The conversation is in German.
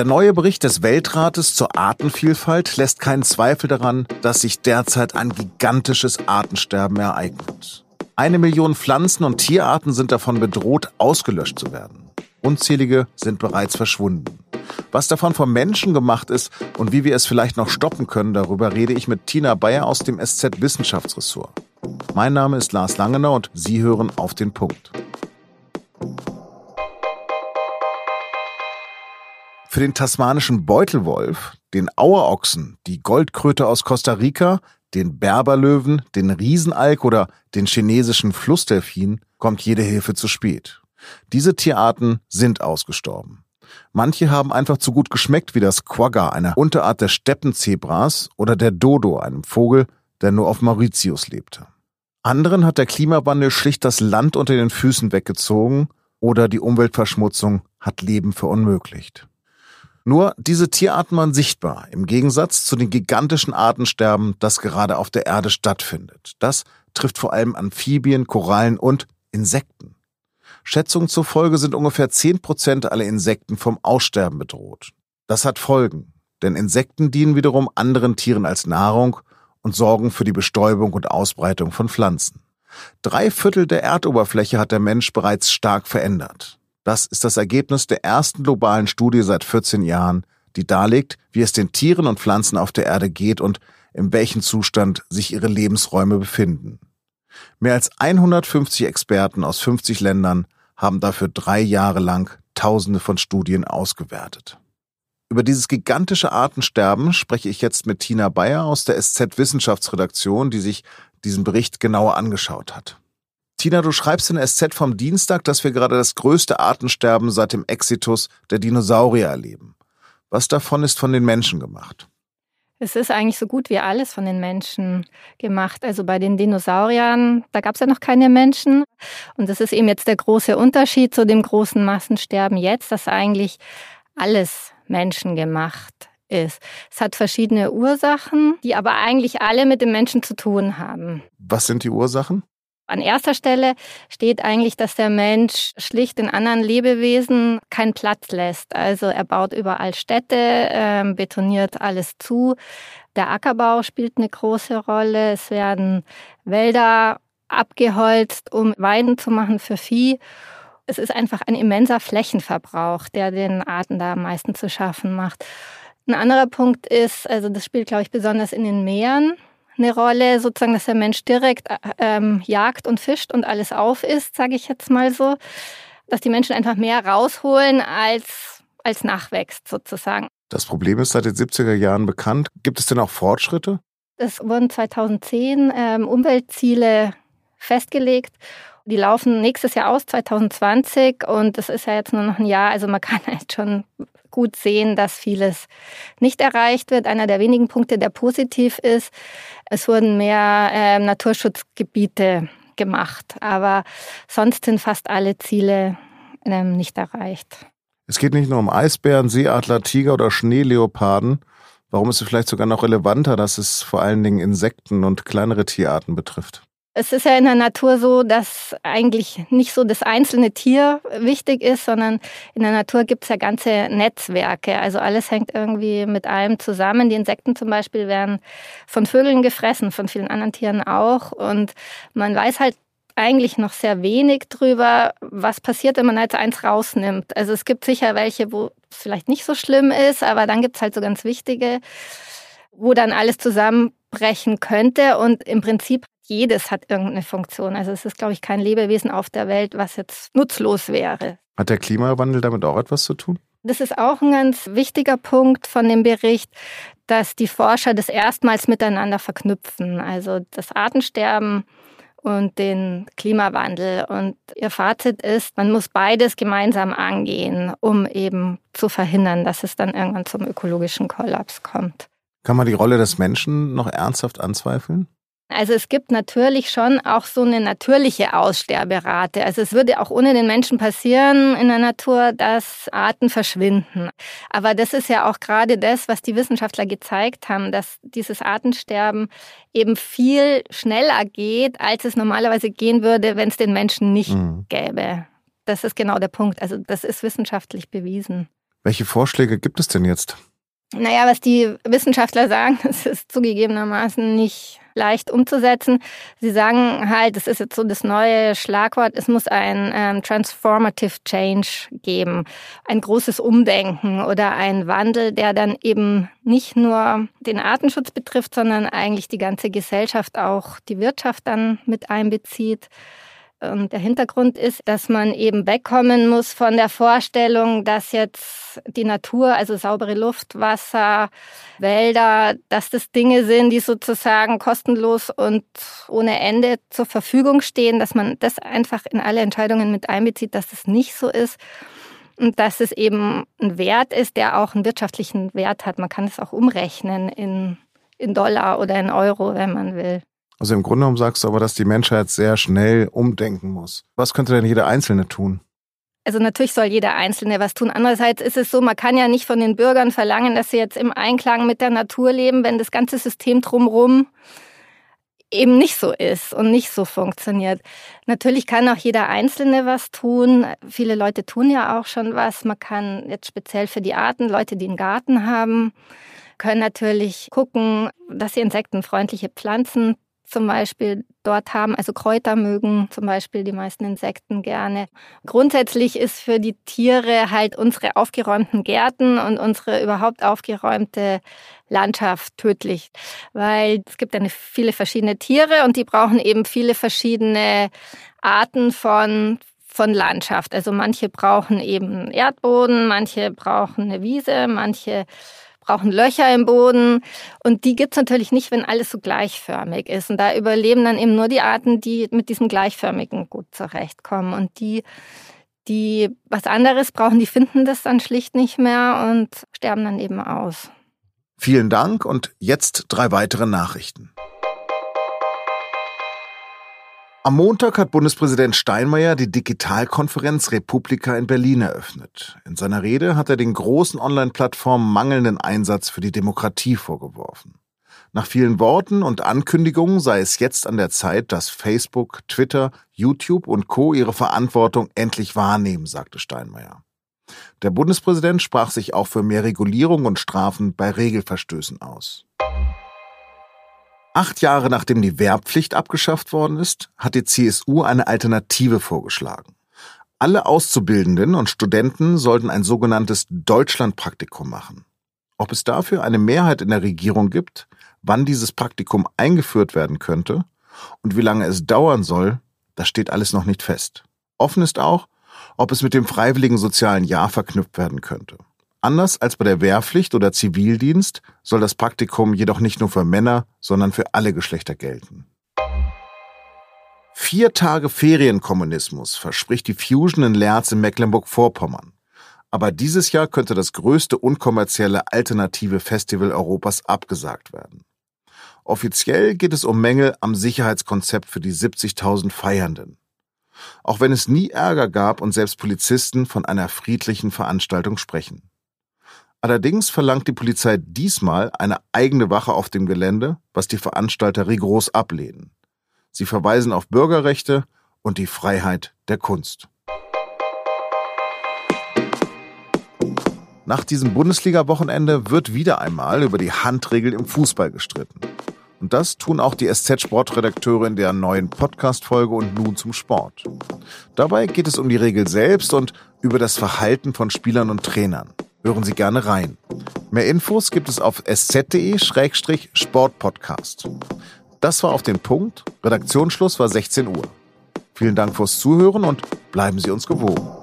Der neue Bericht des Weltrates zur Artenvielfalt lässt keinen Zweifel daran, dass sich derzeit ein gigantisches Artensterben ereignet. Eine Million Pflanzen- und Tierarten sind davon bedroht, ausgelöscht zu werden. Unzählige sind bereits verschwunden. Was davon vom Menschen gemacht ist und wie wir es vielleicht noch stoppen können, darüber rede ich mit Tina Bayer aus dem SZ Wissenschaftsressort. Mein Name ist Lars Langener und Sie hören auf den Punkt. Für den tasmanischen Beutelwolf, den Auerochsen, die Goldkröte aus Costa Rica, den Berberlöwen, den Riesenalk oder den chinesischen Flussdelfin kommt jede Hilfe zu spät. Diese Tierarten sind ausgestorben. Manche haben einfach zu gut geschmeckt, wie das Quagga, einer Unterart der Steppenzebras, oder der Dodo, einem Vogel, der nur auf Mauritius lebte. Anderen hat der Klimawandel schlicht das Land unter den Füßen weggezogen oder die Umweltverschmutzung hat Leben verunmöglicht. Nur diese Tierarten waren sichtbar, im Gegensatz zu den gigantischen Artensterben, das gerade auf der Erde stattfindet. Das trifft vor allem Amphibien, Korallen und Insekten. Schätzungen zufolge sind ungefähr zehn Prozent aller Insekten vom Aussterben bedroht. Das hat Folgen, denn Insekten dienen wiederum anderen Tieren als Nahrung und sorgen für die Bestäubung und Ausbreitung von Pflanzen. Drei Viertel der Erdoberfläche hat der Mensch bereits stark verändert. Das ist das Ergebnis der ersten globalen Studie seit 14 Jahren, die darlegt, wie es den Tieren und Pflanzen auf der Erde geht und in welchem Zustand sich ihre Lebensräume befinden. Mehr als 150 Experten aus 50 Ländern haben dafür drei Jahre lang Tausende von Studien ausgewertet. Über dieses gigantische Artensterben spreche ich jetzt mit Tina Bayer aus der SZ Wissenschaftsredaktion, die sich diesen Bericht genauer angeschaut hat. Tina, du schreibst in der SZ vom Dienstag, dass wir gerade das größte Artensterben seit dem Exitus der Dinosaurier erleben. Was davon ist von den Menschen gemacht? Es ist eigentlich so gut wie alles von den Menschen gemacht. Also bei den Dinosauriern, da gab es ja noch keine Menschen. Und das ist eben jetzt der große Unterschied zu dem großen Massensterben jetzt, dass eigentlich alles menschengemacht ist. Es hat verschiedene Ursachen, die aber eigentlich alle mit dem Menschen zu tun haben. Was sind die Ursachen? An erster Stelle steht eigentlich, dass der Mensch schlicht den anderen Lebewesen keinen Platz lässt. Also er baut überall Städte, äh, betoniert alles zu. Der Ackerbau spielt eine große Rolle. Es werden Wälder abgeholzt, um Weiden zu machen für Vieh. Es ist einfach ein immenser Flächenverbrauch, der den Arten da am meisten zu schaffen macht. Ein anderer Punkt ist, also das spielt, glaube ich, besonders in den Meeren eine Rolle, sozusagen, dass der Mensch direkt ähm, jagt und fischt und alles auf isst, sage ich jetzt mal so. Dass die Menschen einfach mehr rausholen, als, als nachwächst, sozusagen. Das Problem ist seit den 70er Jahren bekannt. Gibt es denn auch Fortschritte? Es wurden 2010 ähm, Umweltziele festgelegt. Die laufen nächstes Jahr aus, 2020. Und das ist ja jetzt nur noch ein Jahr. Also man kann jetzt schon gut sehen, dass vieles nicht erreicht wird. Einer der wenigen Punkte, der positiv ist, es wurden mehr äh, Naturschutzgebiete gemacht, aber sonst sind fast alle Ziele äh, nicht erreicht. Es geht nicht nur um Eisbären, Seeadler, Tiger oder Schneeleoparden. Warum ist es vielleicht sogar noch relevanter, dass es vor allen Dingen Insekten und kleinere Tierarten betrifft? Es ist ja in der Natur so, dass eigentlich nicht so das einzelne Tier wichtig ist, sondern in der Natur gibt es ja ganze Netzwerke. Also alles hängt irgendwie mit allem zusammen. Die Insekten zum Beispiel werden von Vögeln gefressen, von vielen anderen Tieren auch. Und man weiß halt eigentlich noch sehr wenig drüber, was passiert, wenn man jetzt eins rausnimmt. Also es gibt sicher welche, wo es vielleicht nicht so schlimm ist, aber dann gibt es halt so ganz wichtige, wo dann alles zusammenbrechen könnte. Und im Prinzip jedes hat irgendeine Funktion. Also es ist, glaube ich, kein Lebewesen auf der Welt, was jetzt nutzlos wäre. Hat der Klimawandel damit auch etwas zu tun? Das ist auch ein ganz wichtiger Punkt von dem Bericht, dass die Forscher das erstmals miteinander verknüpfen. Also das Artensterben und den Klimawandel. Und ihr Fazit ist, man muss beides gemeinsam angehen, um eben zu verhindern, dass es dann irgendwann zum ökologischen Kollaps kommt. Kann man die Rolle des Menschen noch ernsthaft anzweifeln? Also es gibt natürlich schon auch so eine natürliche Aussterberate. Also es würde auch ohne den Menschen passieren in der Natur, dass Arten verschwinden. Aber das ist ja auch gerade das, was die Wissenschaftler gezeigt haben, dass dieses Artensterben eben viel schneller geht, als es normalerweise gehen würde, wenn es den Menschen nicht mhm. gäbe. Das ist genau der Punkt. Also das ist wissenschaftlich bewiesen. Welche Vorschläge gibt es denn jetzt? Naja, was die Wissenschaftler sagen, das ist zugegebenermaßen nicht leicht umzusetzen. Sie sagen halt, das ist jetzt so das neue Schlagwort, es muss ein ähm, Transformative Change geben, ein großes Umdenken oder ein Wandel, der dann eben nicht nur den Artenschutz betrifft, sondern eigentlich die ganze Gesellschaft, auch die Wirtschaft dann mit einbezieht. Und der Hintergrund ist, dass man eben wegkommen muss von der Vorstellung, dass jetzt die Natur, also saubere Luft, Wasser, Wälder, dass das Dinge sind, die sozusagen kostenlos und ohne Ende zur Verfügung stehen, dass man das einfach in alle Entscheidungen mit einbezieht, dass das nicht so ist. Und dass es eben ein Wert ist, der auch einen wirtschaftlichen Wert hat. Man kann es auch umrechnen in, in Dollar oder in Euro, wenn man will. Also im Grunde genommen sagst du aber, dass die Menschheit sehr schnell umdenken muss. Was könnte denn jeder Einzelne tun? Also natürlich soll jeder Einzelne was tun. Andererseits ist es so, man kann ja nicht von den Bürgern verlangen, dass sie jetzt im Einklang mit der Natur leben, wenn das ganze System drumherum eben nicht so ist und nicht so funktioniert. Natürlich kann auch jeder Einzelne was tun. Viele Leute tun ja auch schon was. Man kann jetzt speziell für die Arten, Leute, die einen Garten haben, können natürlich gucken, dass sie insektenfreundliche Pflanzen zum Beispiel dort haben. Also Kräuter mögen zum Beispiel die meisten Insekten gerne. Grundsätzlich ist für die Tiere halt unsere aufgeräumten Gärten und unsere überhaupt aufgeräumte Landschaft tödlich, weil es gibt ja viele verschiedene Tiere und die brauchen eben viele verschiedene Arten von von Landschaft. Also manche brauchen eben Erdboden, manche brauchen eine Wiese, manche brauchen Löcher im Boden. Und die gibt es natürlich nicht, wenn alles so gleichförmig ist. Und da überleben dann eben nur die Arten, die mit diesem Gleichförmigen gut zurechtkommen. Und die, die was anderes brauchen, die finden das dann schlicht nicht mehr und sterben dann eben aus. Vielen Dank und jetzt drei weitere Nachrichten. Am Montag hat Bundespräsident Steinmeier die Digitalkonferenz Republika in Berlin eröffnet. In seiner Rede hat er den großen Online-Plattformen mangelnden Einsatz für die Demokratie vorgeworfen. Nach vielen Worten und Ankündigungen sei es jetzt an der Zeit, dass Facebook, Twitter, YouTube und Co ihre Verantwortung endlich wahrnehmen, sagte Steinmeier. Der Bundespräsident sprach sich auch für mehr Regulierung und Strafen bei Regelverstößen aus. Acht Jahre nachdem die Wehrpflicht abgeschafft worden ist, hat die CSU eine Alternative vorgeschlagen. Alle Auszubildenden und Studenten sollten ein sogenanntes Deutschlandpraktikum machen. Ob es dafür eine Mehrheit in der Regierung gibt, wann dieses Praktikum eingeführt werden könnte und wie lange es dauern soll, das steht alles noch nicht fest. Offen ist auch, ob es mit dem freiwilligen sozialen Jahr verknüpft werden könnte. Anders als bei der Wehrpflicht oder Zivildienst soll das Praktikum jedoch nicht nur für Männer, sondern für alle Geschlechter gelten. Vier Tage Ferienkommunismus verspricht die Fusion in Lerz in Mecklenburg-Vorpommern. Aber dieses Jahr könnte das größte unkommerzielle alternative Festival Europas abgesagt werden. Offiziell geht es um Mängel am Sicherheitskonzept für die 70.000 Feiernden. Auch wenn es nie Ärger gab und selbst Polizisten von einer friedlichen Veranstaltung sprechen. Allerdings verlangt die Polizei diesmal eine eigene Wache auf dem Gelände, was die Veranstalter rigoros ablehnen. Sie verweisen auf Bürgerrechte und die Freiheit der Kunst. Nach diesem Bundesliga-Wochenende wird wieder einmal über die Handregel im Fußball gestritten. Und das tun auch die SZ-Sportredakteure in der neuen Podcast-Folge und nun zum Sport. Dabei geht es um die Regel selbst und über das Verhalten von Spielern und Trainern. Hören Sie gerne rein. Mehr Infos gibt es auf sz.de-sportpodcast. Das war auf den Punkt. Redaktionsschluss war 16 Uhr. Vielen Dank fürs Zuhören und bleiben Sie uns gewogen.